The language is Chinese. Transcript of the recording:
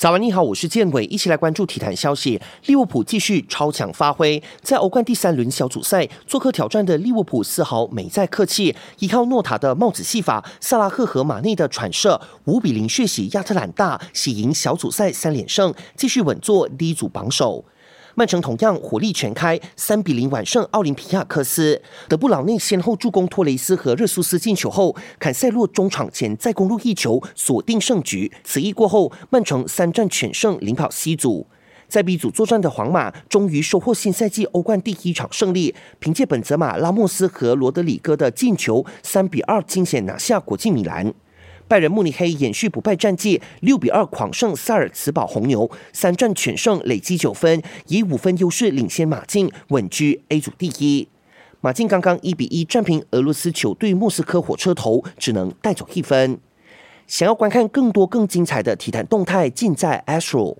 早安，你好，我是建伟，一起来关注体坛消息。利物浦继续超强发挥，在欧冠第三轮小组赛做客挑战的利物浦丝毫没再客气，依靠诺塔的帽子戏法、萨拉赫和马内的传射，五比零血洗亚特兰大，喜迎小组赛三连胜，继续稳坐第一组榜首。曼城同样火力全开，三比零完胜奥林匹亚克斯。德布劳内先后助攻托雷斯和热苏斯进球后，坎塞洛中场前再攻入一球，锁定胜局。此役过后，曼城三战全胜，领跑 C 组。在 B 组作战的皇马终于收获新赛季欧冠第一场胜利，凭借本泽马、拉莫斯和罗德里戈的进球，三比二惊险拿下国际米兰。拜仁慕尼黑延续不败战绩，六比二狂胜萨尔茨堡红牛，三战全胜，累积九分，以五分优势领先马竞，稳居 A 组第一。马竞刚刚一比一战平俄罗斯球队莫斯科火车头，只能带走一分。想要观看更多更精彩的体坛动态，尽在 Astro。